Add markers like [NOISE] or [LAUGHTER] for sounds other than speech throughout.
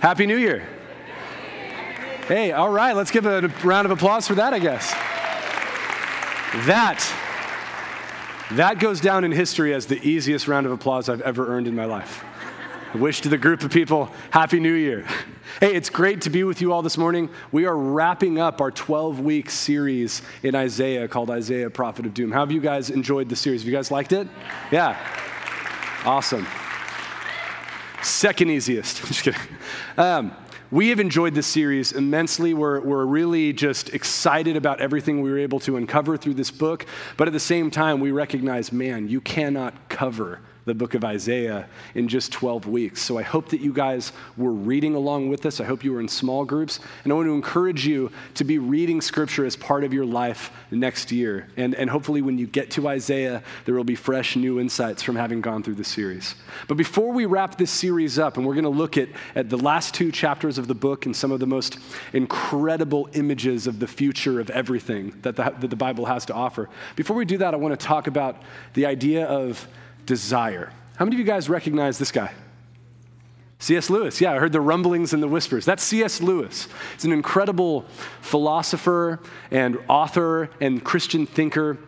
Happy New Year. Hey, all right, let's give a round of applause for that, I guess. That that goes down in history as the easiest round of applause I've ever earned in my life. I wish to the group of people, Happy New Year. Hey, it's great to be with you all this morning. We are wrapping up our 12 week series in Isaiah called Isaiah, Prophet of Doom. How have you guys enjoyed the series? Have you guys liked it? Yeah. Awesome. Second easiest. [LAUGHS] Just kidding. Um, we have enjoyed this series immensely. We're, we're really just excited about everything we were able to uncover through this book. But at the same time, we recognize man, you cannot cover the book of Isaiah in just 12 weeks. So I hope that you guys were reading along with us. I hope you were in small groups. And I want to encourage you to be reading scripture as part of your life next year. And, and hopefully, when you get to Isaiah, there will be fresh new insights from having gone through the series. But before we wrap this series up, and we're going to look at, at the last two chapters of the book and some of the most incredible images of the future of everything that the, that the Bible has to offer, before we do that, I want to talk about the idea of desire. How many of you guys recognize this guy? C.S. Lewis. Yeah, I heard the rumblings and the whispers. That's C.S. Lewis. He's an incredible philosopher and author and Christian thinker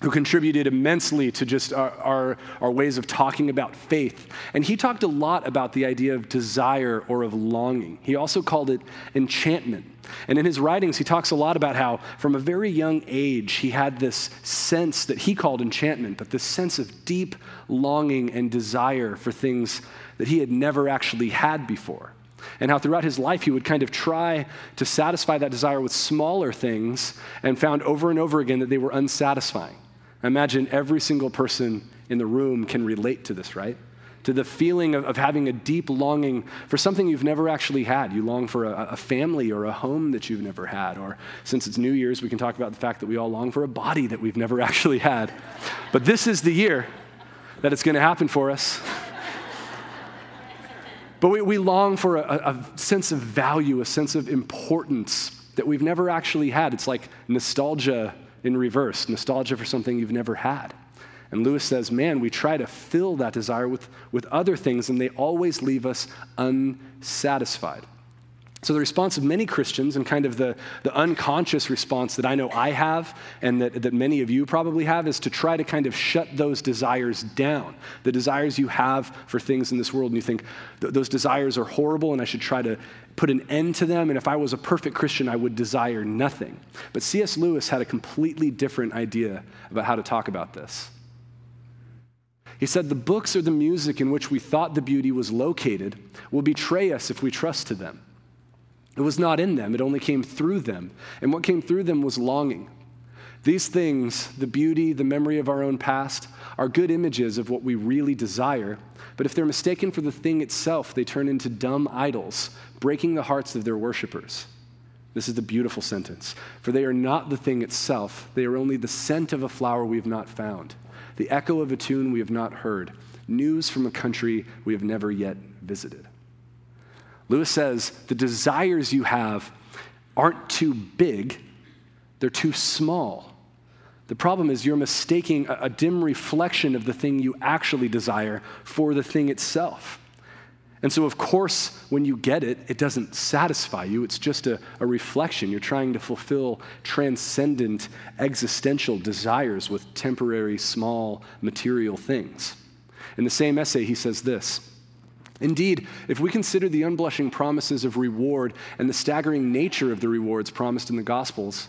who contributed immensely to just our, our, our, ways of talking about faith. And he talked a lot about the idea of desire or of longing. He also called it enchantment. And in his writings, he talks a lot about how, from a very young age, he had this sense that he called enchantment, but this sense of deep longing and desire for things that he had never actually had before. And how throughout his life he would kind of try to satisfy that desire with smaller things and found over and over again that they were unsatisfying. I imagine every single person in the room can relate to this, right? to the feeling of, of, having a deep longing for something you've never actually had. You long for a, a, family or a home that you've never had. Or since it's New Year's, we can talk about the fact that we all long for a body that we've never [LAUGHS] actually had. But this is the year that it's going to happen for us. but we, we long for a, a sense of value, a sense of importance that we've never actually had. It's like nostalgia in reverse nostalgia for something you've never had. And Lewis says, man, we try to fill that desire with, with other things, and they always leave us unsatisfied. So, the response of many Christians, and kind of the, the unconscious response that I know I have, and that, that many of you probably have, is to try to kind of shut those desires down. The desires you have for things in this world, and you think those desires are horrible, and I should try to put an end to them. And if I was a perfect Christian, I would desire nothing. But C.S. Lewis had a completely different idea about how to talk about this. He said, The books or the music in which we thought the beauty was located will betray us if we trust to them. It was not in them, it only came through them. And what came through them was longing. These things, the beauty, the memory of our own past, are good images of what we really desire. But if they're mistaken for the thing itself, they turn into dumb idols, breaking the hearts of their worshippers. This is the beautiful sentence. For they are not the thing itself, they are only the scent of a flower we have not found the echo of a tune we have not heard, news from a country we have never yet visited. Lewis says the desires you have aren't too big, they're too small. The problem is you're mistaking a, a dim reflection of the thing you actually desire for the thing itself. And so, of course, when you get it, it doesn't satisfy you. It's just a, a, reflection. You're trying to fulfill transcendent existential desires with temporary, small, material things. In the same essay, he says this Indeed, if we consider the unblushing promises of reward and the staggering nature of the rewards promised in the Gospels,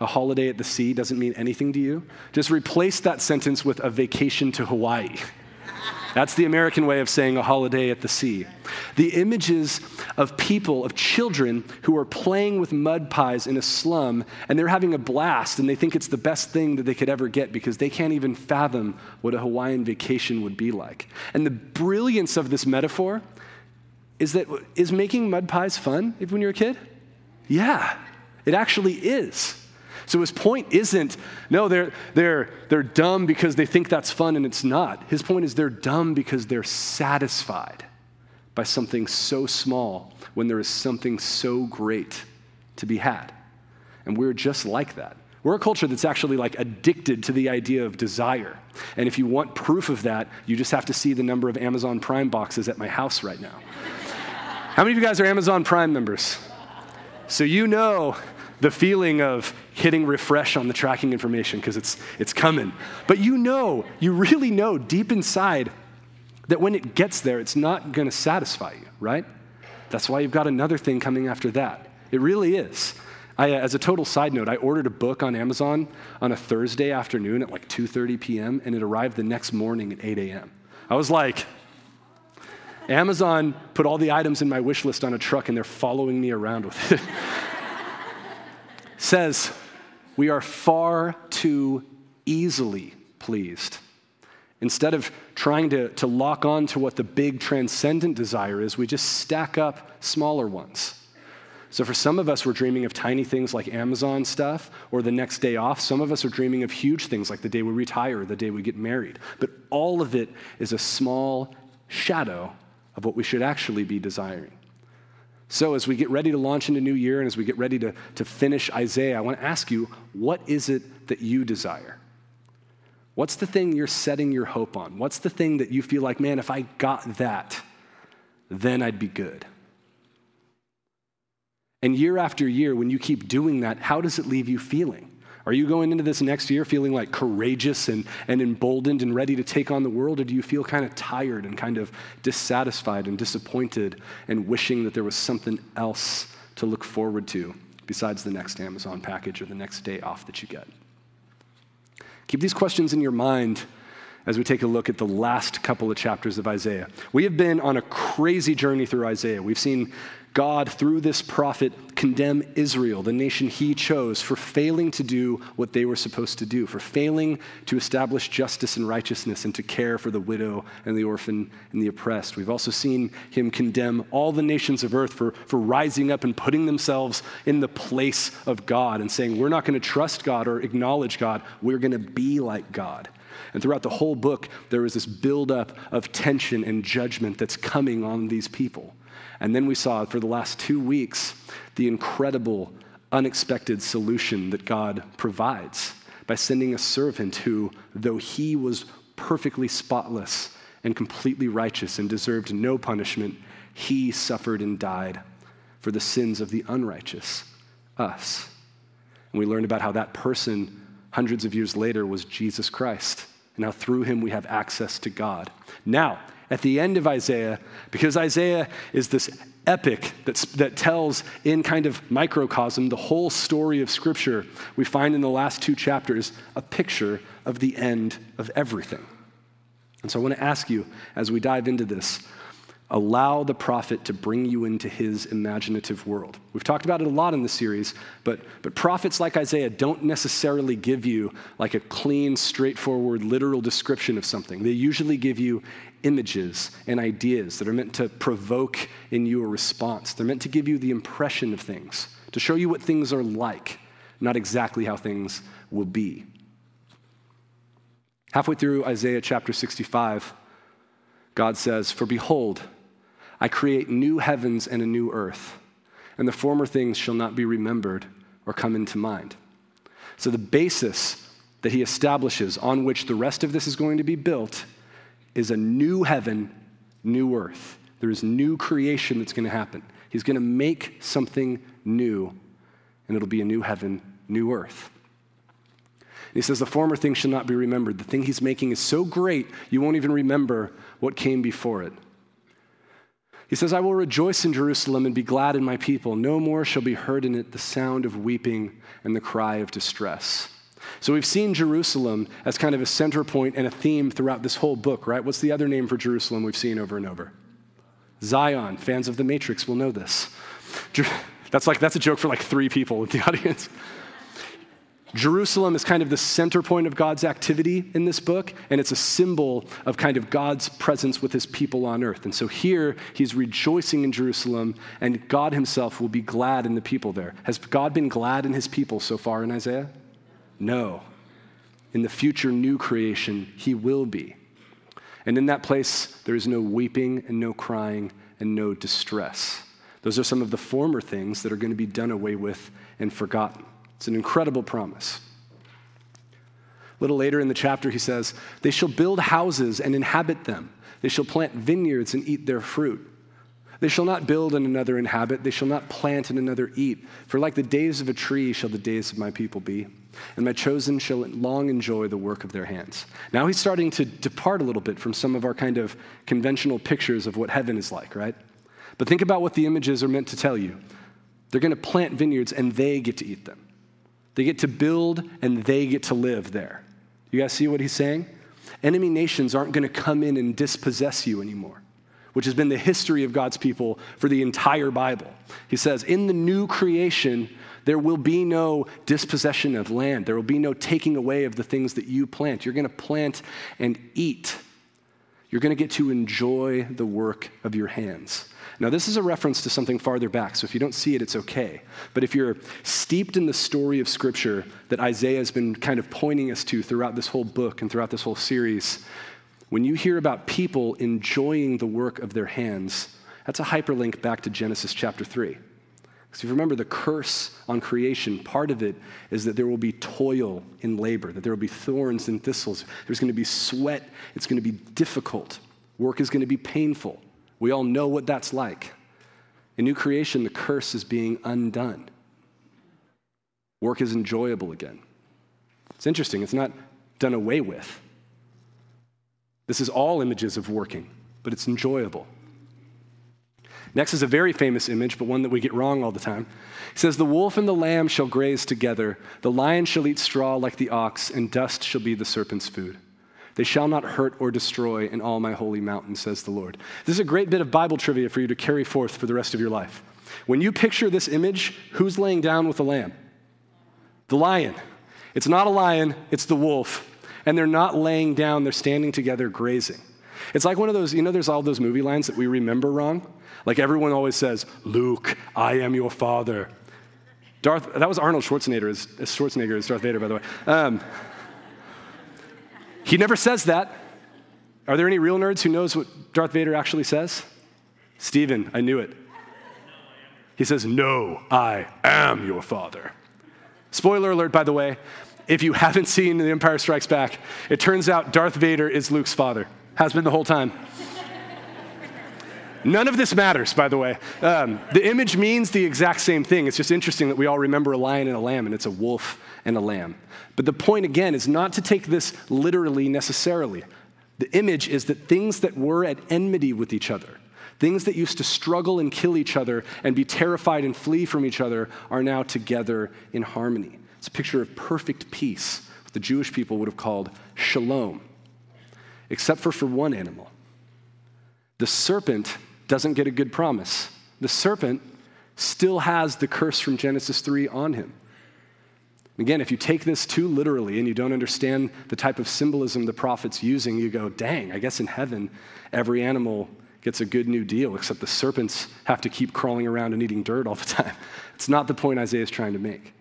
a holiday at the sea doesn't mean anything to you, just replace that sentence with a vacation to Hawaii. That's the American way of saying a holiday at the sea. The images of people, of children who are playing with mud pies in a slum and they're having a blast and they think it's the best thing that they could ever get because they can't even fathom what a Hawaiian vacation would be like. And the brilliance of this metaphor is that is making mud pies fun when you're a kid? Yeah, it actually is. So his point isn't, no, they're, they're, they're dumb because they think that's fun and it's not. His point is they're dumb because they're satisfied by something so small when there is something so great to be had. And we're just like that. We're a culture that's actually like addicted to the idea of desire. And if you want proof of that, you just have to see the number of Amazon Prime boxes at my house right now. How many of you guys are Amazon Prime members? So you know the feeling of hitting refresh on the tracking information because it's, it's coming. But you know, you really know deep inside that when it gets there, it's not going to satisfy you, right? That's why you've got another thing coming after that. It really is. I, as a total side note, I ordered a book on Amazon on a Thursday afternoon at like 2:30 p.m. and it arrived the next morning at 8 a.m. I was like, Amazon put all the items in my wish list on a truck and they're following me around with it. [LAUGHS] Says, we are far too easily pleased. Instead of trying to, to lock on to what the big transcendent desire is, we just stack up smaller ones. So, for some of us, we're dreaming of tiny things like Amazon stuff or the next day off. Some of us are dreaming of huge things like the day we retire the day we get married. But all of it is a small shadow of what we should actually be desiring. So, as we get ready to launch into New Year and as we get ready to, to finish Isaiah, I want to ask you what is it that you desire? What's the thing you're setting your hope on? What's the thing that you feel like, man, if I got that, then I'd be good? And year after year, when you keep doing that, how does it leave you feeling? Are you going into this next year feeling like courageous and, and emboldened and ready to take on the world? Or do you feel kind of tired and kind of dissatisfied and disappointed and wishing that there was something else to look forward to besides the next Amazon package or the next day off that you get? Keep these questions in your mind as we take a look at the last couple of chapters of Isaiah. We have been on a crazy journey through Isaiah. We've seen God, through this prophet, condemn Israel, the nation he chose, for failing to do what they were supposed to do, for failing to establish justice and righteousness and to care for the widow and the orphan and the oppressed. We've also seen him condemn all the nations of earth for, for rising up and putting themselves in the place of God and saying, We're not going to trust God or acknowledge God, we're going to be like God. And throughout the whole book, there is this buildup of tension and judgment that's coming on these people. And then we saw for the last two weeks the incredible, unexpected solution that God provides by sending a servant who, though he was perfectly spotless and completely righteous and deserved no punishment, he suffered and died for the sins of the unrighteous, us. And we learned about how that person, hundreds of years later, was Jesus Christ. And how through him we have access to God. Now, at the end of Isaiah, because Isaiah is this epic that's, that tells in kind of microcosm the whole story of Scripture, we find in the last two chapters a picture of the end of everything. And so I want to ask you, as we dive into this, allow the prophet to bring you into his imaginative world. We've talked about it a lot in the series, but, but prophets like Isaiah don't necessarily give you like a clean, straightforward, literal description of something. They usually give you images and ideas that are meant to provoke in you a response. They're meant to give you the impression of things, to show you what things are like, not exactly how things will be. Halfway through Isaiah chapter 65, God says, For behold, I create new heavens and a new earth, and the former things shall not be remembered or come into mind. So, the basis that he establishes on which the rest of this is going to be built is a new heaven, new earth. There is new creation that's going to happen. He's going to make something new, and it'll be a new heaven, new earth. And he says, The former things shall not be remembered. The thing he's making is so great, you won't even remember what came before it. He says, I will rejoice in Jerusalem and be glad in my people. No more shall be heard in it the sound of weeping and the cry of distress. So we've seen Jerusalem as kind of a center point and a theme throughout this whole book, right? What's the other name for Jerusalem we've seen over and over? Zion. Fans of The Matrix will know this. [LAUGHS] That's like that's a joke for like three people in the [LAUGHS] audience. Jerusalem is kind of the center point of God's activity in this book, and it's a symbol of kind of God's presence with his people on earth. And so here, he's rejoicing in Jerusalem, and God himself will be glad in the people there. Has God been glad in his people so far in Isaiah? No. In the future new creation, he will be. And in that place, there is no weeping and no crying and no distress. Those are some of the former things that are going to be done away with and forgotten. It's an incredible promise. A little later in the chapter, he says, They shall build houses and inhabit them. They shall plant vineyards and eat their fruit. They shall not build and another inhabit. They shall not plant and another eat. For like the days of a tree shall the days of my people be. And my chosen shall long enjoy the work of their hands. Now he's starting to depart a little bit from some of our kind of conventional pictures of what heaven is like, right? But think about what the images are meant to tell you. They're going to plant vineyards and they get to eat them. They get to build and they get to live there. You guys see what he's saying? Enemy nations aren't going to come in and dispossess you anymore, which has been the history of God's people for the entire Bible. He says, In the new creation, there will be no dispossession of land. There will be no taking away of the things that you plant. You're going to plant and eat. You're going to get to enjoy the work of your hands. Now, this is a reference to something farther back, so if you don't see it, it's okay. But if you're steeped in the story of Scripture that Isaiah has been kind of pointing us to throughout this whole book and throughout this whole series, when you hear about people enjoying the work of their hands, that's a hyperlink back to Genesis chapter 3. Because if you remember the curse on creation, part of it is that there will be toil in labor, that there will be thorns and thistles. There's going to be sweat. It's going to be difficult. Work is going to be painful. We all know what that's like. In new creation, the curse is being undone. Work is enjoyable again. It's interesting, it's not done away with. This is all images of working, but it's enjoyable. Next is a very famous image, but one that we get wrong all the time. He says, The wolf and the lamb shall graze together, the lion shall eat straw like the ox, and dust shall be the serpent's food. They shall not hurt or destroy in all my holy mountain, says the Lord. This is a great bit of Bible trivia for you to carry forth for the rest of your life. When you picture this image, who's laying down with the lamb? The lion. It's not a lion, it's the wolf. And they're not laying down, they're standing together grazing. It's like one of those, you know, there's all those movie lines that we remember wrong. Like everyone always says, Luke, I am your father. Darth, that was Arnold Schwarzenegger as, as Schwarzenegger as Darth Vader, by the way. Um, he never says that. Are there any real nerds who knows what Darth Vader actually says? Stephen, I knew it. He says, No, I am your father. Spoiler alert, by the way, if you haven't seen The Empire Strikes Back, it turns out Darth Vader is Luke's father, has been the whole time. None of this matters, by the way. Um, the image means the exact same thing. It's just interesting that we all remember a lion and a lamb, and it's a wolf and a lamb. But the point, again, is not to take this literally necessarily. The image is that things that were at enmity with each other, things that used to struggle and kill each other and be terrified and flee from each other, are now together in harmony. It's a picture of perfect peace, what the Jewish people would have called shalom, except for for one animal. The serpent doesn't get a good promise. The serpent still has the curse from Genesis 3 on him. Again, if you take this too literally and you don't understand the type of symbolism the prophet's using, you go, dang, I guess in heaven, every animal gets a good new deal, except the serpents have to keep crawling around and eating dirt all the [LAUGHS] time. It's not the point Isaiah is trying to make.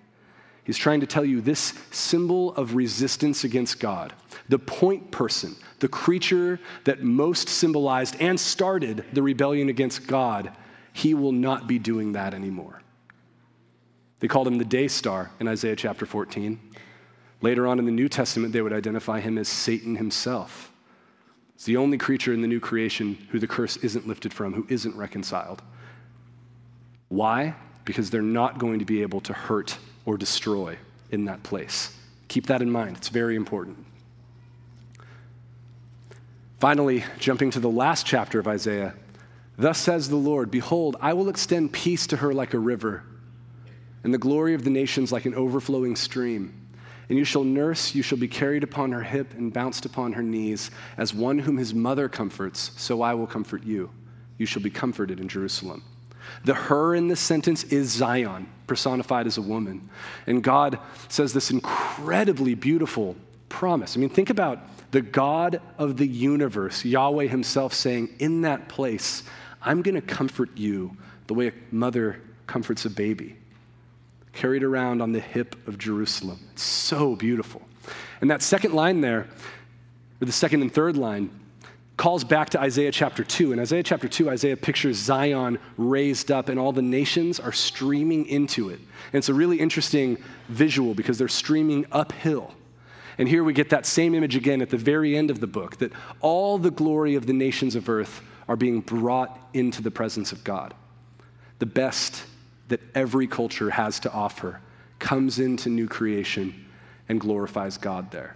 He's trying to tell you this symbol of resistance against God, the point person, the creature that most symbolized and started the rebellion against God, he will not be doing that anymore. They called him the day star in Isaiah chapter 14. Later on in the New Testament, they would identify him as Satan himself. It's the only creature in the new creation who the curse isn't lifted from, who isn't reconciled. Why? Because they're not going to be able to hurt or destroy in that place. Keep that in mind, it's very important. Finally, jumping to the last chapter of Isaiah, thus says the Lord Behold, I will extend peace to her like a river, and the glory of the nations like an overflowing stream. And you shall nurse, you shall be carried upon her hip and bounced upon her knees, as one whom his mother comforts, so I will comfort you. You shall be comforted in Jerusalem. The her in this sentence is Zion, personified as a woman. And God says this incredibly beautiful promise. I mean, think about the God of the universe, Yahweh Himself, saying, In that place, I'm going to comfort you the way a mother comforts a baby, carried around on the hip of Jerusalem. It's so beautiful. And that second line there, or the second and third line, calls back to Isaiah chapter 2. In Isaiah chapter 2, Isaiah pictures Zion raised up, and all the nations are streaming into it. And it's a really interesting visual because they're streaming uphill. And here we get that same image again at the very end of the book that all the glory of the nations of earth are being brought into the presence of God. The best that every culture has to offer comes into new creation and glorifies God there.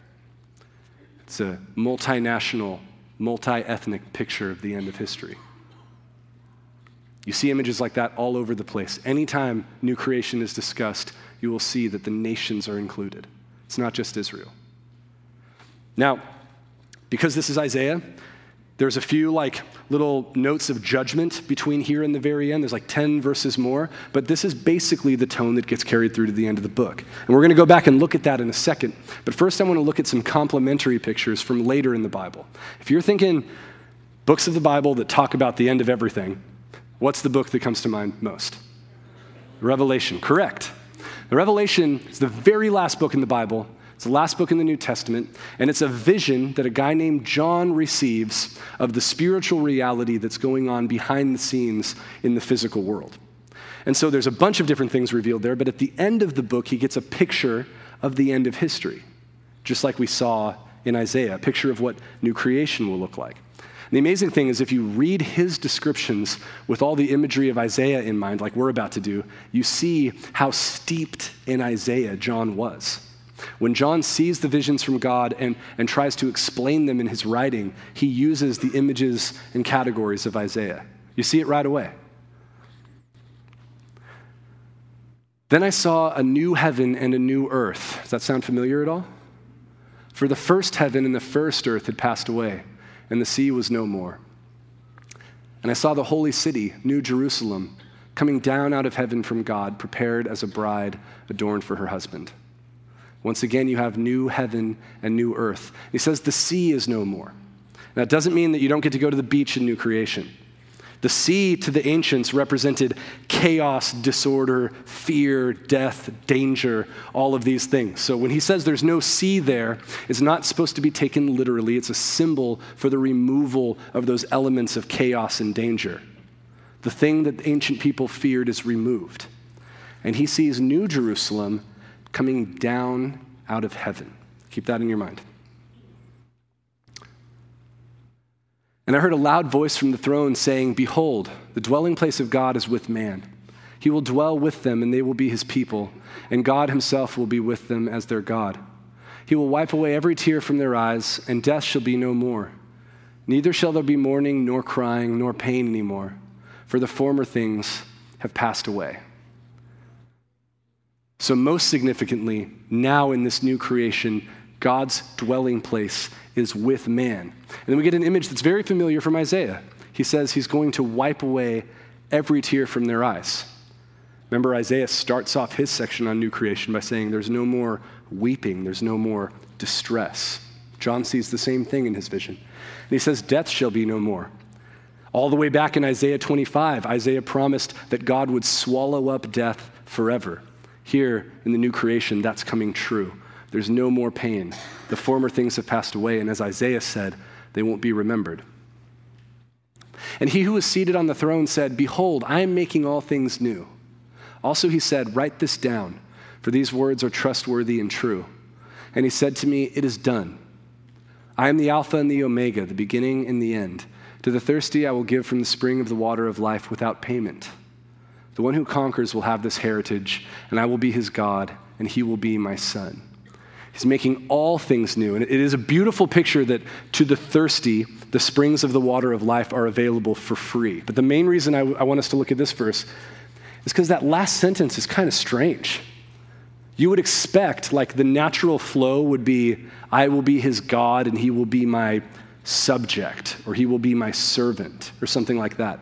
It's a multinational, multi ethnic picture of the end of history. You see images like that all over the place. Anytime new creation is discussed, you will see that the nations are included. It's not just Israel. Now, because this is Isaiah, there's a few like little notes of judgment between here and the very end. There's like 10 verses more, but this is basically the tone that gets carried through to the end of the book. And we're going to go back and look at that in a second. But first, I want to look at some complementary pictures from later in the Bible. If you're thinking books of the Bible that talk about the end of everything, what's the book that comes to mind most? Revelation, correct. The Revelation is the very last book in the Bible it's the last book in the New Testament, and it's a vision that a guy named John receives of the spiritual reality that's going on behind the scenes in the physical world. And so there's a bunch of different things revealed there, but at the end of the book, he gets a picture of the end of history, just like we saw in Isaiah, a picture of what new creation will look like. And the amazing thing is, if you read his descriptions with all the imagery of Isaiah in mind, like we're about to do, you see how steeped in Isaiah John was. When John sees the visions from God and, and tries to explain them in his writing, he uses the images and categories of Isaiah. You see it right away. Then I saw a new heaven and a new earth. Does that sound familiar at all? For the first heaven and the first earth had passed away, and the sea was no more. And I saw the holy city, New Jerusalem, coming down out of heaven from God, prepared as a bride adorned for her husband. Once again, you have new heaven and new earth. He says the sea is no more. Now, it doesn't mean that you don't get to go to the beach in new creation. The sea to the ancients represented chaos, disorder, fear, death, danger, all of these things. So when he says there's no sea there, it's not supposed to be taken literally. It's a symbol for the removal of those elements of chaos and danger. The thing that ancient people feared is removed. And he sees New Jerusalem coming down out of heaven. Keep that in your mind. And I heard a loud voice from the throne saying, Behold, the dwelling place of God is with man. He will dwell with them, and they will be his people, and God himself will be with them as their God. He will wipe away every tear from their eyes, and death shall be no more. Neither shall there be mourning, nor crying, nor pain anymore, for the former things have passed away. So, most significantly, now in this new creation, God's dwelling place is with man. And then we get an image that's very familiar from Isaiah. He says he's going to wipe away every tear from their eyes. Remember, Isaiah starts off his section on new creation by saying there's no more weeping, there's no more distress. John sees the same thing in his vision. And he says, Death shall be no more. All the way back in Isaiah 25, Isaiah promised that God would swallow up death forever. Here in the new creation, that's coming true. There's no more pain. The former things have passed away, and as Isaiah said, they won't be remembered. And he who was seated on the throne said, Behold, I am making all things new. Also, he said, Write this down, for these words are trustworthy and true. And he said to me, It is done. I am the Alpha and the Omega, the beginning and the end. To the thirsty, I will give from the spring of the water of life without payment. The one who conquers will have this heritage, and I will be his God, and he will be my son. He's making all things new. And it is a beautiful picture that to the thirsty, the springs of the water of life are available for free. But the main reason I, I want us to look at this verse is because that last sentence is kind of strange. You would expect, like, the natural flow would be, I will be his God, and he will be my subject, or he will be my servant, or something like that.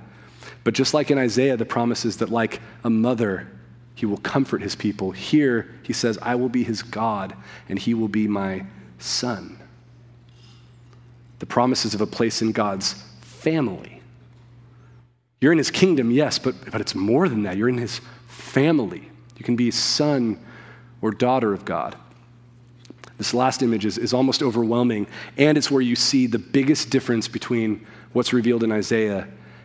But just like in Isaiah, the promise is that, like a mother, he will comfort his people. Here, he says, I will be his God, and he will be my son. The promises of a place in God's family. You're in his kingdom, yes, but, but it's more than that. You're in his family. You can be son or daughter of God. This last image is, is almost overwhelming, and it's where you see the biggest difference between what's revealed in Isaiah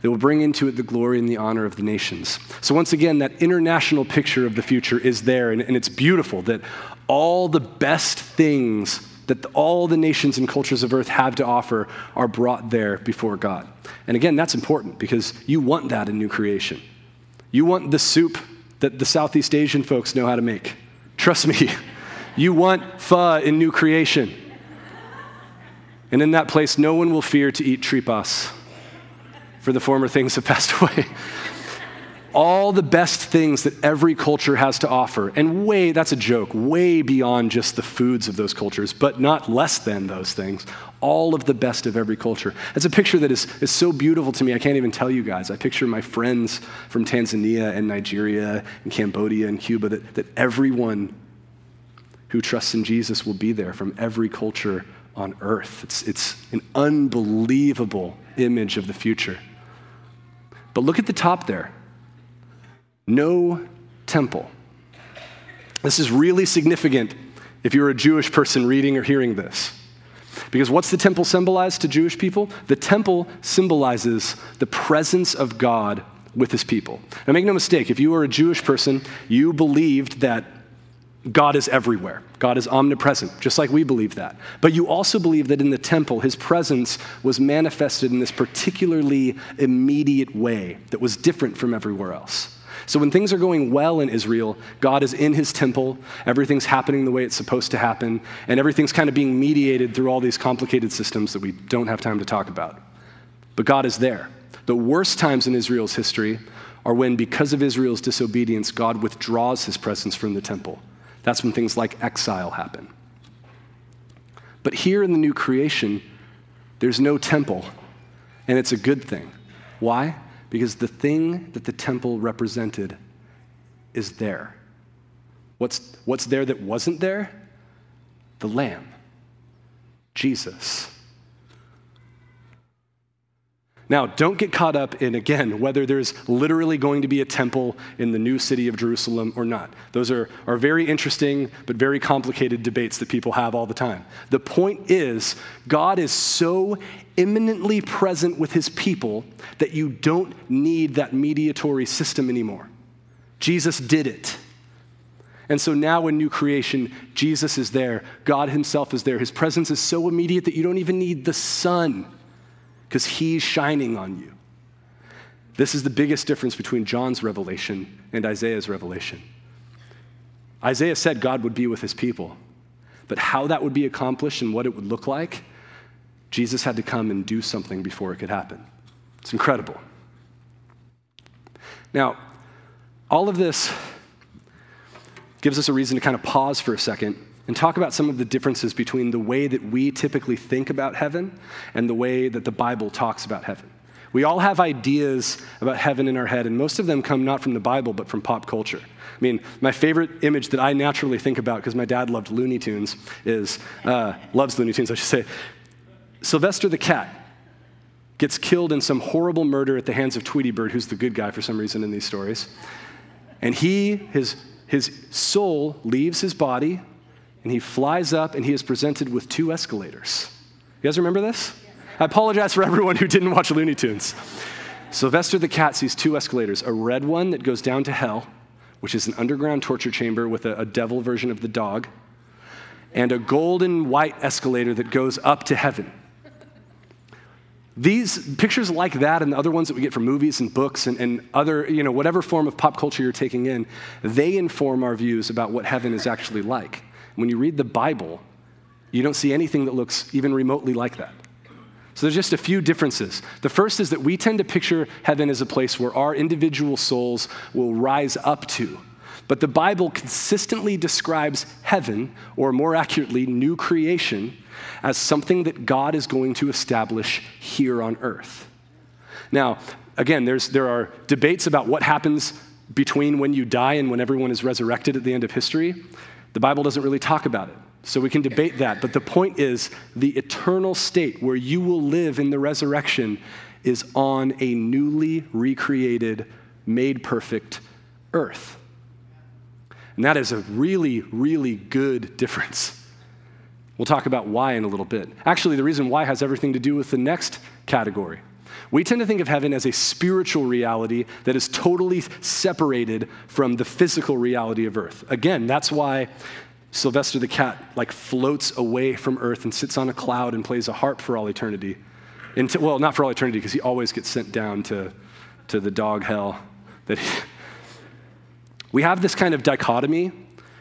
They will bring into it the glory and the honor of the nations. So, once again, that international picture of the future is there, and, and it's beautiful that all the best things that all the nations and cultures of earth have to offer are brought there before God. And again, that's important because you want that in new creation. You want the soup that the Southeast Asian folks know how to make. Trust me, [LAUGHS] you want pho in new creation. And in that place, no one will fear to eat tripas for the former things have passed [LAUGHS] away. All the best things that every culture has to offer, and way, that's a joke, way beyond just the foods of those cultures, but not less than those things. All of the best of every culture. It's a picture that is, is so beautiful to me, I can't even tell you guys. I picture my friends from Tanzania and Nigeria and Cambodia and Cuba, that, that everyone who trusts in Jesus will be there from every culture on earth. It's, it's an unbelievable image of the future. But look at the top there no temple. This is really significant if you're a Jewish person reading or hearing this. Because what's the temple symbolize to Jewish people? The temple symbolizes the presence of God with his people. Now, make no mistake, if you were a Jewish person, you believed that God is everywhere. God is omnipresent, just like we believe that. But you also believe that in the temple, his presence was manifested in this particularly immediate way that was different from everywhere else. So when things are going well in Israel, God is in his temple, everything's happening the way it's supposed to happen, and everything's kind of being mediated through all these complicated systems that we don't have time to talk about. But God is there. The worst times in Israel's history are when, because of Israel's disobedience, God withdraws his presence from the temple. That's when things like exile happen. But here in the new creation, there's no temple, and it's a good thing. Why? Because the thing that the temple represented is there. What's, what's there that wasn't there? The Lamb, Jesus. Now, don't get caught up in, again, whether there's literally going to be a temple in the new city of Jerusalem or not. Those are, are very interesting but very complicated debates that people have all the time. The point is, God is so imminently present with his people that you don't need that mediatory system anymore. Jesus did it. And so now in new creation, Jesus is there. God himself is there. His presence is so immediate that you don't even need the sun because he's shining on you. This is the biggest difference between John's revelation and Isaiah's revelation. Isaiah said God would be with his people, but how that would be accomplished and what it would look like, Jesus had to come and do something before it could happen. It's incredible. Now, all of this gives us a reason to kind of pause for a second and talk about some of the differences between the way that we typically think about heaven and the way that the Bible talks about heaven. We all have ideas about heaven in our head, and most of them come not from the Bible, but from pop culture. I mean, my favorite image that I naturally think about, because my dad loved Looney Tunes, is, uh, loves Looney Tunes, I should say. Sylvester the cat gets killed in some horrible murder at the hands of Tweety Bird, who's the good guy for some reason in these stories. And he, his, his soul leaves his body, and he flies up and he is presented with two escalators. You guys remember this? I apologize for everyone who didn't watch Looney Tunes. Sylvester the cat sees two escalators a red one that goes down to hell, which is an underground torture chamber with a, a devil version of the dog, and a golden white escalator that goes up to heaven. These pictures like that and the other ones that we get from movies and books and, and other, you know, whatever form of pop culture you're taking in, they inform our views about what heaven is actually like. When you read the Bible, you don't see anything that looks even remotely like that. So there's just a few differences. The first is that we tend to picture heaven as a place where our individual souls will rise up to. But the Bible consistently describes heaven, or more accurately, new creation, as something that God is going to establish here on earth. Now, again, there are debates about what happens between when you die and when everyone is resurrected at the end of history. The Bible doesn't really talk about it. So we can debate that. But the point is the eternal state where you will live in the resurrection is on a newly recreated, made perfect earth. And that is a really, really good difference. We'll talk about why in a little bit. Actually, the reason why has everything to do with the next category. We tend to think of heaven as a spiritual reality that is totally separated from the physical reality of earth. Again, that's why Sylvester the cat like floats away from earth and sits on a cloud and plays a harp for all eternity. Well, not for all eternity, because he always gets sent down to, to the dog hell. That he, we have this kind of dichotomy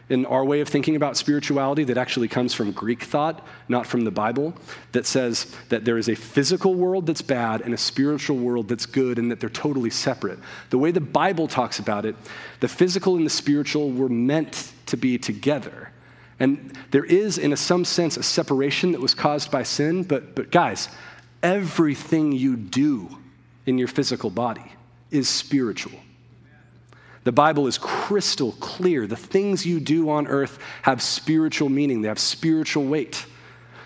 in our way of thinking about spirituality that actually comes from Greek thought, not from the Bible, that says that there is a physical world that's bad and a spiritual world that's good and that they're totally separate. The way the Bible talks about it, the physical and the spiritual were meant to be together. And there is, in a, some sense, a separation that was caused by sin, but, but guys, everything you do in your physical body is spiritual. The Bible is crystal clear. The things you do on earth have spiritual meaning, they have spiritual weight.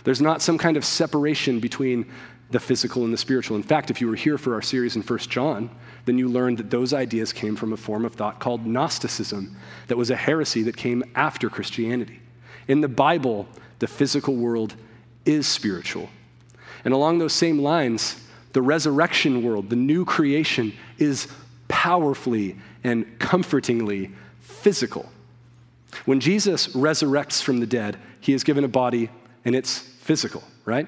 There's not some kind of separation between the physical and the spiritual. In fact, if you were here for our series in 1 John, then you learned that those ideas came from a form of thought called Gnosticism, that was a heresy that came after Christianity. In the Bible, the physical world is spiritual. And along those same lines, the resurrection world, the new creation, is powerfully and comfortingly physical. When Jesus resurrects from the dead, he is given a body and it's physical, right?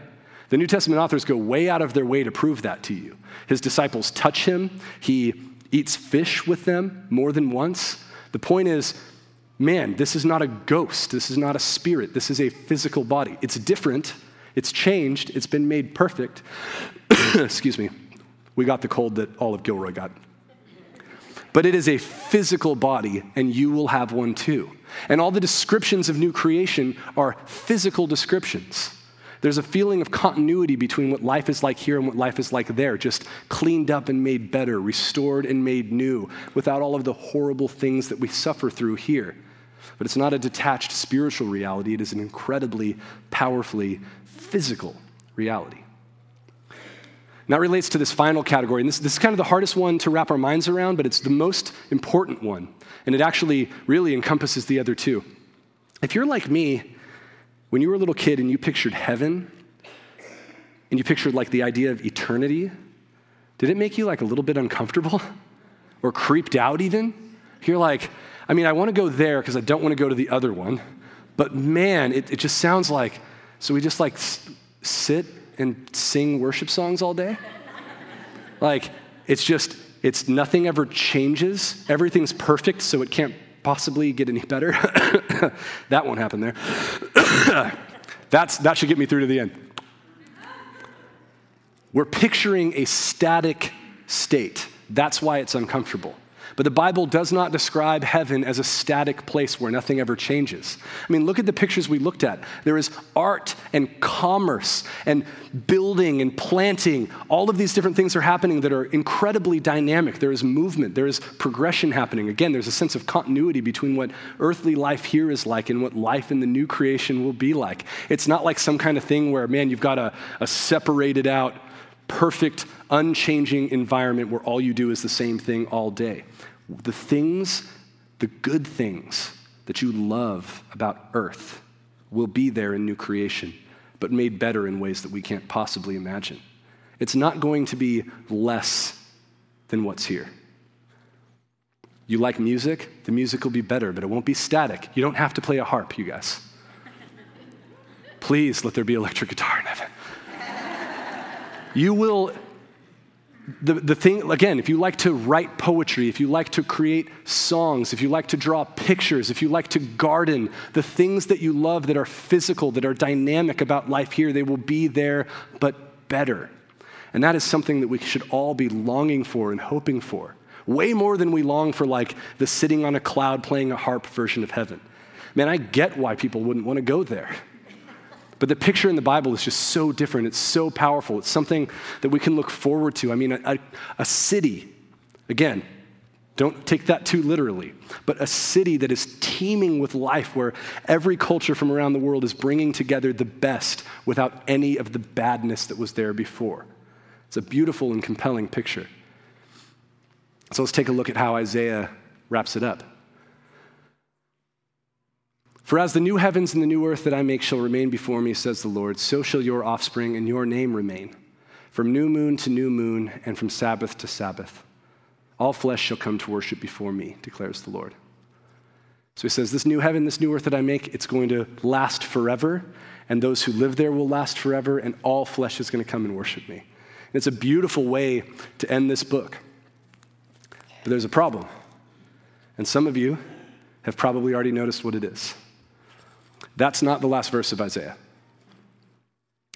The New Testament authors go way out of their way to prove that to you. His disciples touch him, he eats fish with them more than once. The point is, man, this is not a ghost, this is not a spirit, this is a physical body. It's different, it's changed, it's been made perfect. [COUGHS] Excuse me. We got the cold that all of Gilroy got but it is a physical body, and you will have one too. And all the descriptions of new creation are physical descriptions. There's a feeling of continuity between what life is like here and what life is like there, just cleaned up and made better, restored and made new, without all of the horrible things that we suffer through here. But it's not a detached spiritual reality, it is an incredibly powerfully physical reality. And that relates to this final category. And this, this is kind of the hardest one to wrap our minds around, but it's the most important one. And it actually really encompasses the other two. If you're like me, when you were a little kid and you pictured heaven, and you pictured like the idea of eternity, did it make you like a little bit uncomfortable or creeped out even? You're like, I mean, I want to go there because I don't want to go to the other one. But man, it, it just sounds like, so we just like sit and sing worship songs all day? like, it's just, it's nothing ever changes. Everything's perfect, so it can't possibly get any better. [COUGHS] that won't happen there. [COUGHS] That's, that should get me through to the end. We're picturing a static state. That's why it's uncomfortable. But the Bible does not describe heaven as a static place where nothing ever changes. I mean, look at the pictures we looked at. There is art and commerce and building and planting. All of these different things are happening that are incredibly dynamic. There is movement, there is progression happening. Again, there's a sense of continuity between what earthly life here is like and what life in the new creation will be like. It's not like some kind of thing where, man, you've got a, a uh, separated out, perfect, unchanging environment where all you do is the same thing all day the things, the good things that you love about earth will be there in new creation, but made better in ways that we can't possibly imagine. It's not going to be less than what's here. You like music? The music will be better, but it won't be static. You don't have to play a harp, you guys. Please let there be electric guitar. You will, the, the thing, again, if you like to write poetry, if you like to create songs, if you like to draw pictures, if you like to garden, the things that you love that are physical, that are dynamic about life here, they will be there, but better. And that is something that we should all be longing for and hoping for. Way more than we long for, like, the sitting on a cloud playing a harp version of heaven. Man, I get why people wouldn't want to go there. But the picture in the Bible is just so different. It's so powerful. It's something that we can look forward to. I mean, a, a, city, again, don't take that too literally, but a city that is teeming with life where every culture from around the world is bringing together the best without any of the badness that was there before. It's a beautiful and compelling picture. So let's take a look at how Isaiah wraps it up. For as the new heavens and the new earth that I make shall remain before me, says the Lord, so shall your offspring and your name remain, from new moon to new moon, and from Sabbath to Sabbath. All flesh shall come to worship before me, declares the Lord. So he says, This new heaven, this new earth that I make, it's going to last forever, and those who live there will last forever, and all flesh is going to come and worship me. And it's a beautiful way to end this book. But there's a problem. And some of you have probably already noticed what it is. That's not the last verse of Isaiah.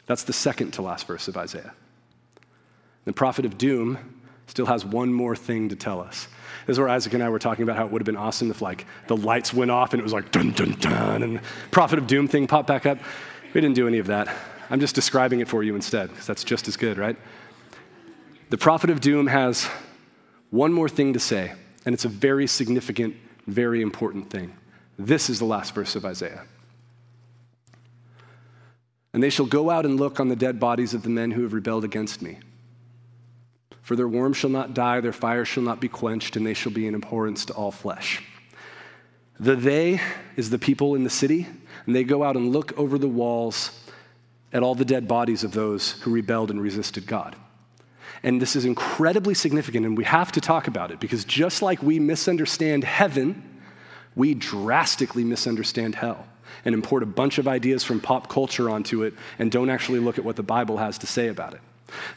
That's the second to last verse of Isaiah. The prophet of doom still has one more thing to tell us. This is where Isaac and I were talking about how it would have been awesome if like the lights went off and it was like dun dun dun and the prophet of doom thing popped back up. We didn't do any of that. I'm just describing it for you instead because that's just as good, right? The prophet of doom has one more thing to say, and it's a very significant, very important thing. This is the last verse of Isaiah. And they shall go out and look on the dead bodies of the men who have rebelled against me. For their worm shall not die, their fire shall not be quenched, and they shall be an abhorrence to all flesh. The they is the people in the city, and they go out and look over the walls at all the dead bodies of those who rebelled and resisted God. And this is incredibly significant, and we have to talk about it because just like we misunderstand heaven, we drastically misunderstand hell and import a bunch of ideas from pop culture onto it and don't actually look at what the Bible has to say about it.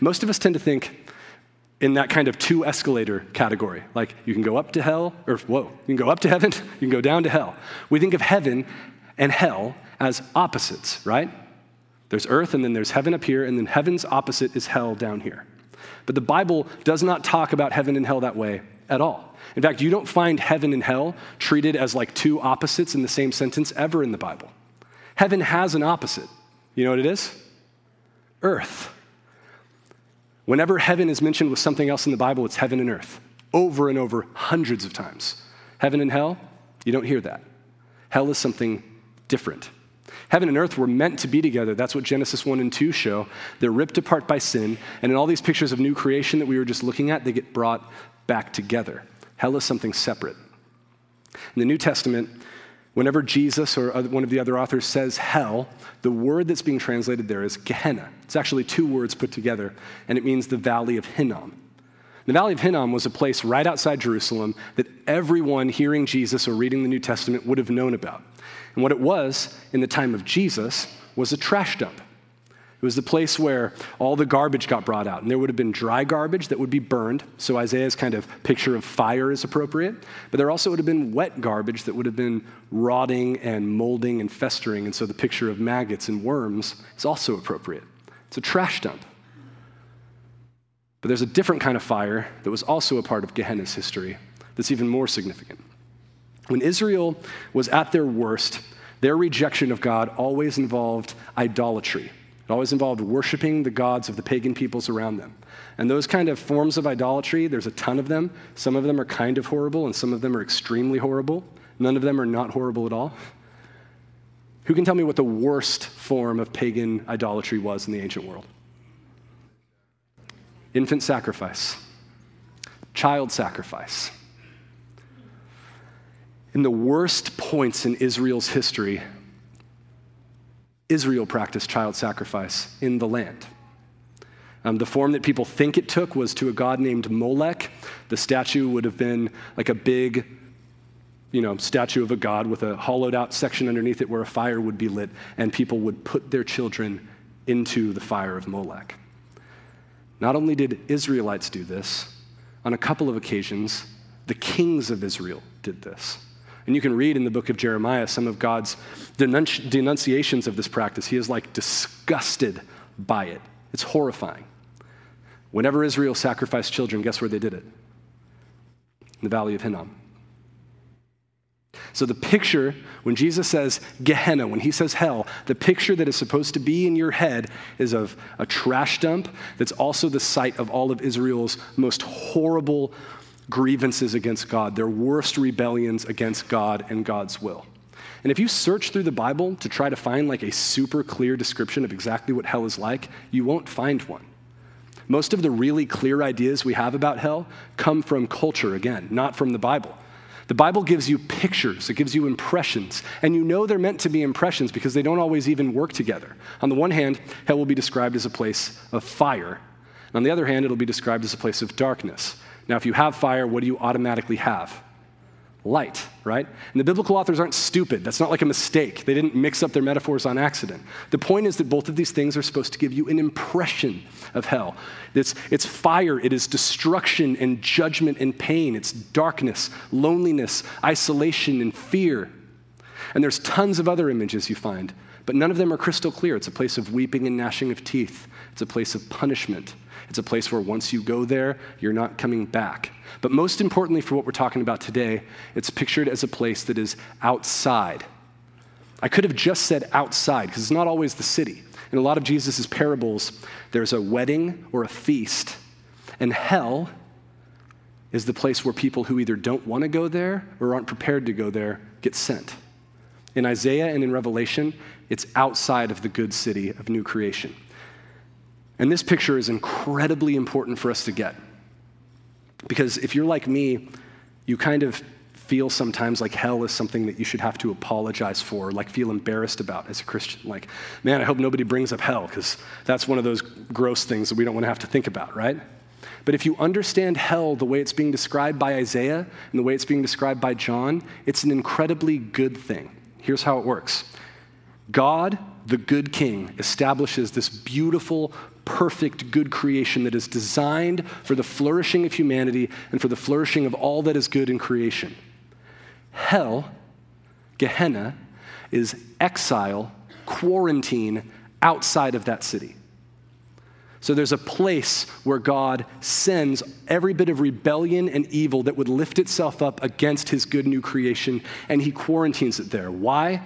Most of us tend to think in that kind of two escalator category. Like you can go up to hell, or whoa, you can go up to heaven, [LAUGHS] you can go down to hell. We think of heaven and hell as opposites, right? There's earth and then there's heaven up here, and then heaven's opposite is hell down here. But the Bible does not talk about heaven and hell that way at all. In fact, you don't find heaven and hell treated as like two opposites in the same sentence ever in the Bible. Heaven has an opposite. You know what it is? Earth. Whenever heaven is mentioned with something else in the Bible, it's heaven and earth, over and over, hundreds of times. Heaven and hell, you don't hear that. Hell is something different. Heaven and earth were meant to be together. That's what Genesis 1 and 2 show. They're ripped apart by sin. And in all these pictures of new creation that we were just looking at, they get brought back together. Hell is something separate. In the New Testament, whenever Jesus or one of the other authors says hell, the word that's being translated there is Gehenna. It's actually two words put together, and it means the valley of Hinnom. The Valley of Hinnom was a place right outside Jerusalem that everyone hearing Jesus or reading the New Testament would have known about. And what it was in the time of Jesus was a trash dump. It was the place where all the garbage got brought out. And there would have been dry garbage that would be burned. So Isaiah's kind of picture of fire is appropriate. But there also would have been wet garbage that would have been rotting and molding and festering. And so the picture of maggots and worms is also appropriate. It's a trash dump. But there's a different kind of fire that was also a part of Gehenna's history that's even more significant. When Israel was at their worst, their rejection of God always involved idolatry. It always involved worshiping the gods of the pagan peoples around them. And those kind of forms of idolatry, there's a ton of them. Some of them are kind of horrible, and some of them are extremely horrible. None of them are not horrible at all. Who can tell me what the worst form of pagan idolatry was in the ancient world? Infant sacrifice, child sacrifice in the worst points in Israel's history, Israel practiced child sacrifice in the land. Um, the form that people think it took was to a god named Molech. The statue would have been like a big, you know, statue of a god with a hollowed out section underneath it where a fire would be lit, and people would put their children into the fire of Molech. Not only did Israelites do this, on a couple of occasions, the kings of Israel did this. And you can read in the book of Jeremiah some of God's denunci- denunciations of this practice. He is like disgusted by it, it's horrifying. Whenever Israel sacrificed children, guess where they did it? In the valley of Hinnom. So, the picture, when Jesus says Gehenna, when he says hell, the picture that is supposed to be in your head is of a trash dump that's also the site of all of Israel's most horrible grievances against God, their worst rebellions against God and God's will. And if you search through the Bible to try to find like a super clear description of exactly what hell is like, you won't find one. Most of the really clear ideas we have about hell come from culture, again, not from the Bible. The Bible gives you pictures, it gives you impressions, and you know they're meant to be impressions because they don't always even work together. On the one hand, hell will be described as a place of fire. And on the other hand, it'll be described as a place of darkness. Now, if you have fire, what do you automatically have? light, right? And the biblical authors aren't stupid. That's not like a mistake. They didn't mix up their metaphors on accident. The point is that both of these things are supposed to give you an impression of hell. It's, it's fire, it is destruction and judgment and pain, it's darkness, loneliness, isolation, and fear. And there's tons of other images you find, but none of them are crystal clear. It's a place of weeping and gnashing of teeth, it's a place of punishment. It's a place where once you go there, you're not coming back. But most importantly, for what we're talking about today, it's pictured as a place that is outside. I could have just said outside because it's not always the city. In a lot of Jesus' parables, there's a wedding or a feast, and hell is the place where people who either don't want to go there or aren't prepared to go there get sent. In Isaiah and in Revelation, it's outside of the good city of new creation. And this picture is incredibly important for us to get. Because if you're like me, you kind of feel sometimes like hell is something that you should have to apologize for, like feel embarrassed about as a Christian. Like, man, I hope nobody brings up hell, because that's one of those gross things that we don't want to have to think about, right? But if you understand hell the way it's being described by Isaiah and the way it's being described by John, it's an incredibly good thing. Here's how it works God, the good king, establishes this beautiful, perfect, good creation that is designed for the flourishing of humanity and for the flourishing of all that is good in creation. Hell, Gehenna, is exile, quarantine outside of that city. So there's a place where God sends every bit of rebellion and evil that would lift itself up against his good new creation, and he quarantines it there. Why?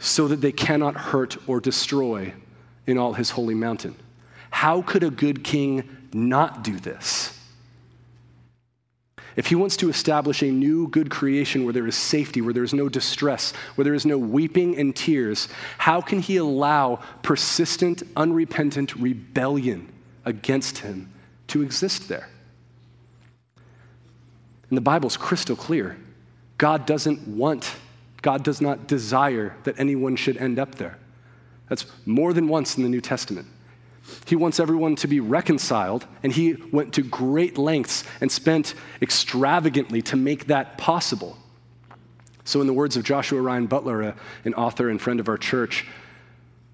So that they cannot hurt or destroy in all his holy mountain. How could a good king not do this? If he wants to establish a new good creation where there is safety, where there is no distress, where there is no weeping and tears, how can he allow persistent, unrepentant rebellion against him to exist there? And the Bible's crystal clear. God doesn't want, God does not desire that anyone should end up there. That's more than once in the New Testament. He wants everyone to be reconciled, and he went to great lengths and spent extravagantly to make that possible. So, in the words of Joshua Ryan Butler, an author and friend of our church,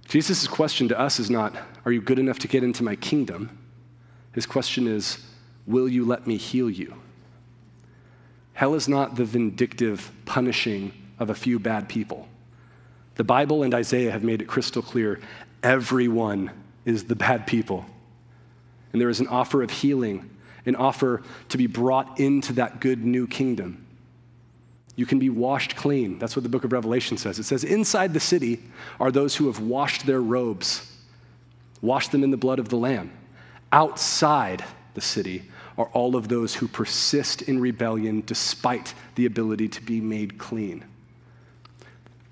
Jesus' question to us is not, Are you good enough to get into my kingdom? His question is, Will you let me heal you? Hell is not the vindictive punishing of a few bad people. The Bible and Isaiah have made it crystal clear everyone is the bad people. And there is an offer of healing, an offer to be brought into that good new kingdom. You can be washed clean. That's what the book of Revelation says. It says, Inside the city are those who have washed their robes, washed them in the blood of the Lamb. Outside the city are all of those who persist in rebellion despite the ability to be made clean.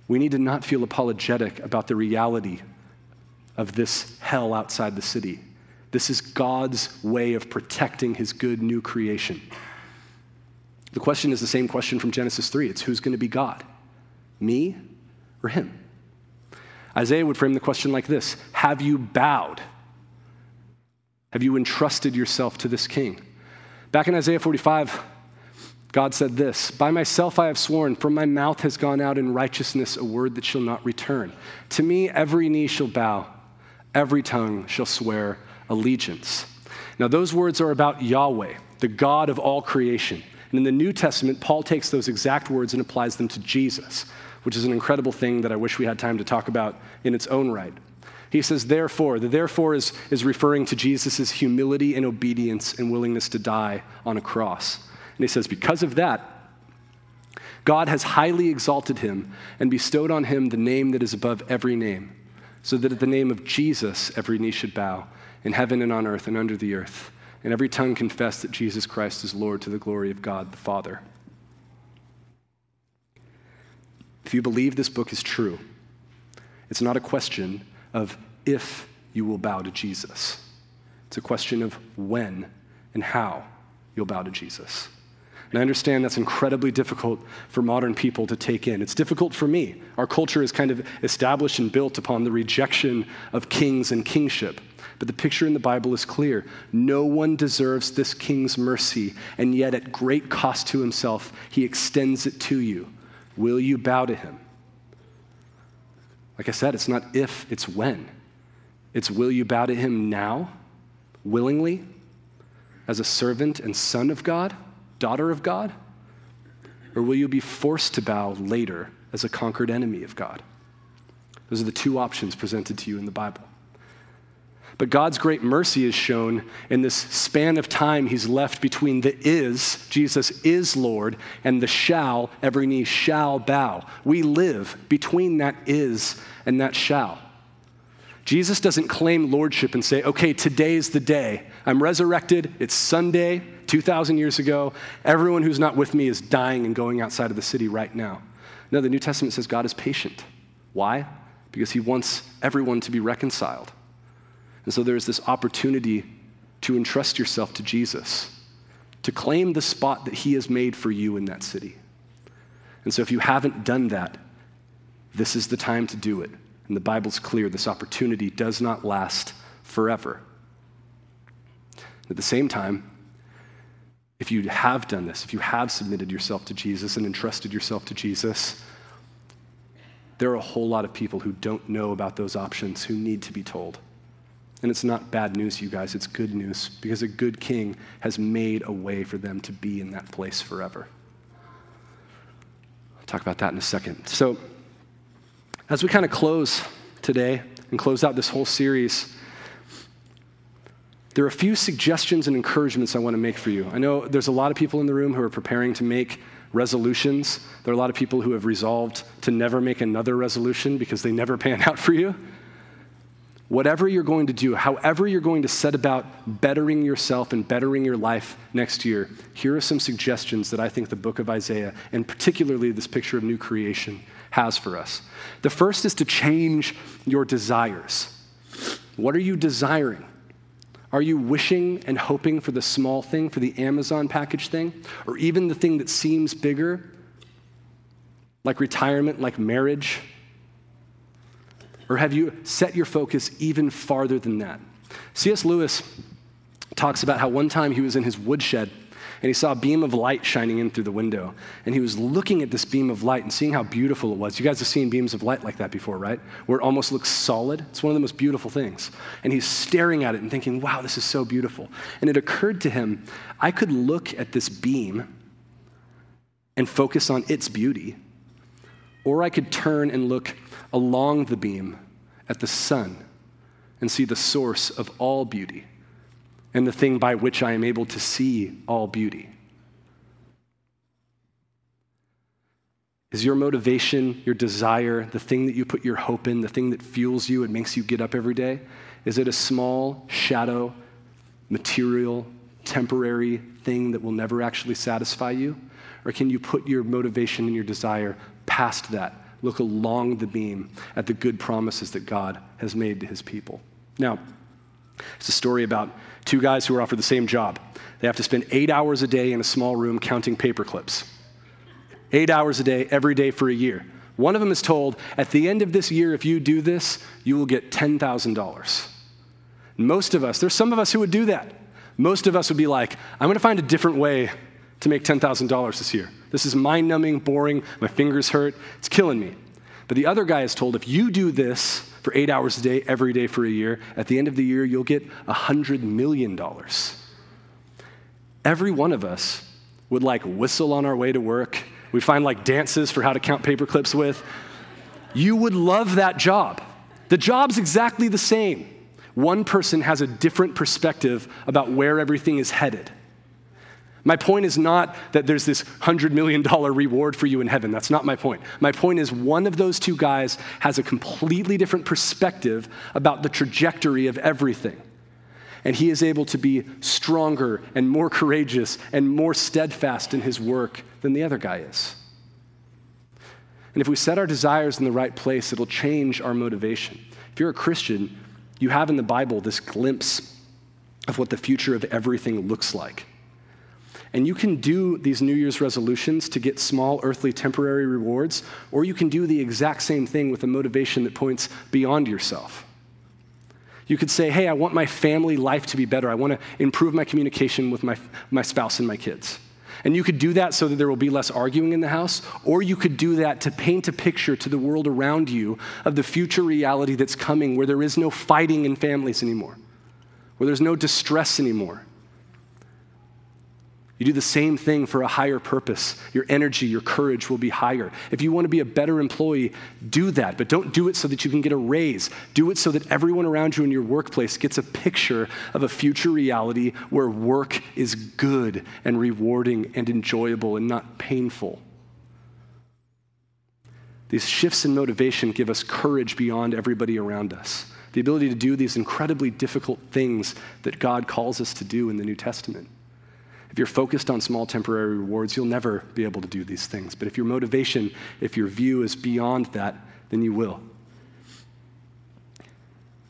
We need to not feel apologetic about the reality of this hell outside the city. This is God's way of protecting his good new creation. The question is the same question from Genesis 3 it's who's going to be God? Me or him? Isaiah would frame the question like this Have you bowed? Have you entrusted yourself to this king? Back in Isaiah 45, God said this By myself I have sworn, from my mouth has gone out in righteousness a word that shall not return. To me every knee shall bow, every tongue shall swear allegiance. Now, those words are about Yahweh, the God of all creation. And in the New Testament, Paul takes those exact words and applies them to Jesus, which is an incredible thing that I wish we had time to talk about in its own right. He says, therefore. The therefore is, is referring to Jesus' humility and obedience and willingness to die on a cross. And he says, because of that, God has highly exalted him and bestowed on him the name that is above every name, so that at the name of Jesus every knee should bow, in heaven and on earth and under the earth, and every tongue confess that Jesus Christ is Lord to the glory of God the Father. If you believe this book is true, it's not a question of if you will bow to Jesus. It's a question of when and how you'll bow to Jesus. And I understand that's incredibly difficult for modern people to take in. It's difficult for me. Our culture is kind of established and built upon the rejection of kings and kingship. But the picture in the Bible is clear. No one deserves this king's mercy, and yet at great cost to himself, he extends it to you. Will you bow to him? Like I said, it's not if, it's when. It's will you bow to him now, willingly, as a servant and son of God, daughter of God? Or will you be forced to bow later as a conquered enemy of God? Those are the two options presented to you in the Bible. But God's great mercy is shown in this span of time he's left between the is, Jesus is Lord, and the shall, every knee shall bow. We live between that is and that shall. Jesus doesn't claim lordship and say, okay, today's the day. I'm resurrected. It's Sunday, 2,000 years ago. Everyone who's not with me is dying and going outside of the city right now. No, the New Testament says God is patient. Why? Because he wants everyone to be reconciled. And so there is this opportunity to entrust yourself to Jesus, to claim the spot that He has made for you in that city. And so if you haven't done that, this is the time to do it. And the Bible's clear this opportunity does not last forever. At the same time, if you have done this, if you have submitted yourself to Jesus and entrusted yourself to Jesus, there are a whole lot of people who don't know about those options who need to be told. And it's not bad news, you guys, it's good news because a good king has made a way for them to be in that place forever. I'll talk about that in a second. So, as we kind of close today and close out this whole series, there are a few suggestions and encouragements I want to make for you. I know there's a lot of people in the room who are preparing to make resolutions. There are a lot of people who have resolved to never make another resolution because they never pan [LAUGHS] out for you. Whatever you're going to do, however you're going to set about bettering yourself and bettering your life next year, here are some suggestions that I think the book of Isaiah, and particularly this picture of new creation, has for us. The first is to change your desires. What are you desiring? Are you wishing and hoping for the small thing, for the Amazon package thing, or even the thing that seems bigger, like retirement, like marriage? Or have you set your focus even farther than that? C.S. Lewis talks about how one time he was in his woodshed and he saw a beam of light shining in through the window. And he was looking at this beam of light and seeing how beautiful it was. You guys have seen beams of light like that before, right? Where it almost looks solid. It's one of the most beautiful things. And he's staring at it and thinking, wow, this is so beautiful. And it occurred to him, I could look at this beam and focus on its beauty, or I could turn and look along the beam at the sun and see the source of all beauty and the thing by which I am able to see all beauty. Is your motivation, your desire, the thing that you put your hope in, the thing that fuels you and makes you get up every day? Is it a small, shadow, material, temporary thing that will never actually satisfy you? Or can you put your motivation and your desire past that look along the beam at the good promises that God has made to his people. Now, it's a story about two guys who are offered the same job. They have to spend eight hours a day in a small room counting paper clips. Eight hours a day, every day for a year. One of them is told, at the end of this year, if you do this, you will get $10,000. Most of us, there's some of us who would do that. Most of us would be like, I'm going to find a different way to make $10,000 this year. This is mind numbing, boring, my fingers hurt, it's killing me. But the other guy is told if you do this for eight hours a day, every day for a year. At the end of the year, you'll get $100 million. Every one of us would like whistle on our way to work. We find like dances for how to count paper clips with. You would love that job. The job's exactly the same. One person has a different perspective about where everything is headed. My point is not that there's this $100 million reward for you in heaven. That's not my point. My point is one of those two guys has a completely different perspective about the trajectory of everything. And he is able to be stronger and more courageous and more steadfast in his work than the other guy is. And if we set our desires in the right place, it'll change our motivation. If you're a Christian, you have in the Bible this glimpse of what the future of everything looks like. And you can do these New Year's resolutions to get small earthly temporary rewards, or you can do the exact same thing with a motivation that points beyond yourself. You could say, hey, I want my family life to be better. I want to improve my communication with my, my spouse and my kids. And you could do that so that there will be less arguing in the house, or you could do that to paint a picture to the world around you of the future reality that's coming where there is no fighting in families anymore, where there's no distress anymore, you do the same thing for a higher purpose. Your energy, your courage will be higher. If you want to be a better employee, do that, but don't do it so that you can get a raise. Do it so that everyone around you in your workplace gets a picture of a future reality where work is good and rewarding and enjoyable and not painful. These shifts in motivation give us courage beyond everybody around us. The ability to do these incredibly difficult things that God calls us to do in the New Testament. If you're focused on small temporary rewards, you'll never be able to do these things. But if your motivation, if your view is beyond that, then you will.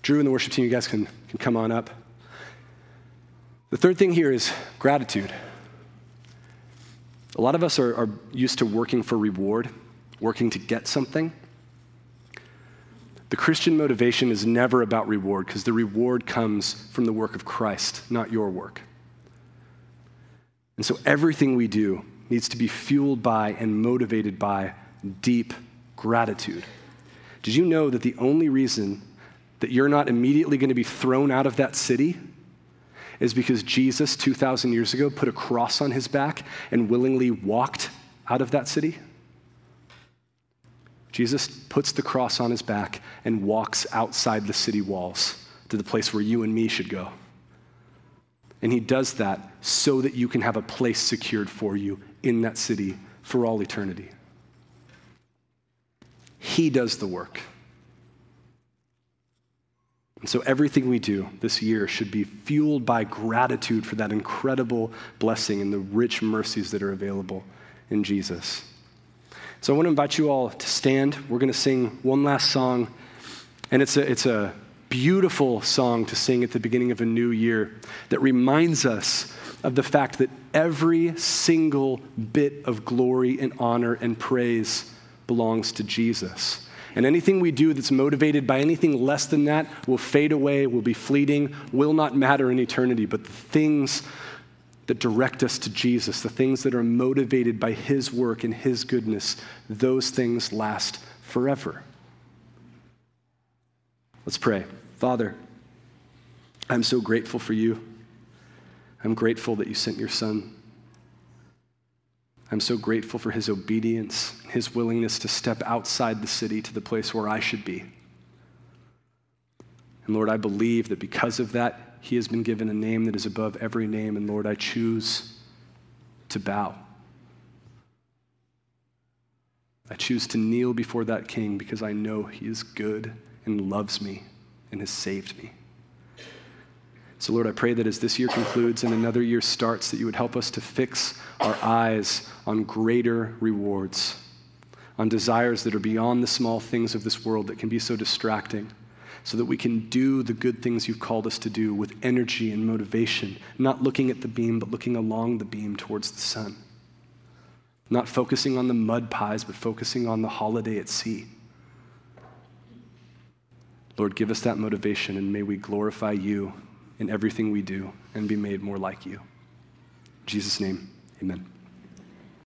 Drew and the worship team, you guys can, can come on up. The third thing here is gratitude. A lot of us are, are used to working for reward, working to get something. The Christian motivation is never about reward because the reward comes from the work of Christ, not your work. And so everything we do needs to be fueled by and motivated by deep gratitude. Did you know that the only reason that you're not immediately going to be thrown out of that city is because Jesus, 2,000 years ago, put a cross on his back and willingly walked out of that city? Jesus puts the cross on his back and walks outside the city walls to the place where you and me should go. And he does that so that you can have a place secured for you in that city for all eternity. He does the work. And so everything we do this year should be fueled by gratitude for that incredible blessing and the rich mercies that are available in Jesus. So I want to invite you all to stand. We're going to sing one last song, and it's a, it's a beautiful song to sing at the beginning of a new year that reminds us of the fact that every single bit of glory and honor and praise belongs to Jesus. And anything we do that's motivated by anything less than that will fade away, will be fleeting, will not matter in eternity. But the things that direct us to Jesus, the things that are motivated by His work and His goodness, those things last forever. Let's pray. Father, I'm so grateful for you. I'm grateful that you sent your son. I'm so grateful for his obedience, his willingness to step outside the city to the place where I should be. And Lord, I believe that because of that, he has been given a name that is above every name. And Lord, I choose to bow. I choose to kneel before that king because I know he is good and loves me and has saved me. So, Lord, I pray that as this year concludes and another year starts, that you would help us to fix our eyes on greater rewards, on desires that are beyond the small things of this world that can be so distracting, so that we can do the good things you've called us to do with energy and motivation, not looking at the beam, but looking along the beam towards the sun. Not focusing on the mud pies, but focusing on the holiday at sea. Lord, give us that motivation and may we glorify you in everything we do and be made more like you. In Jesus' name, amen.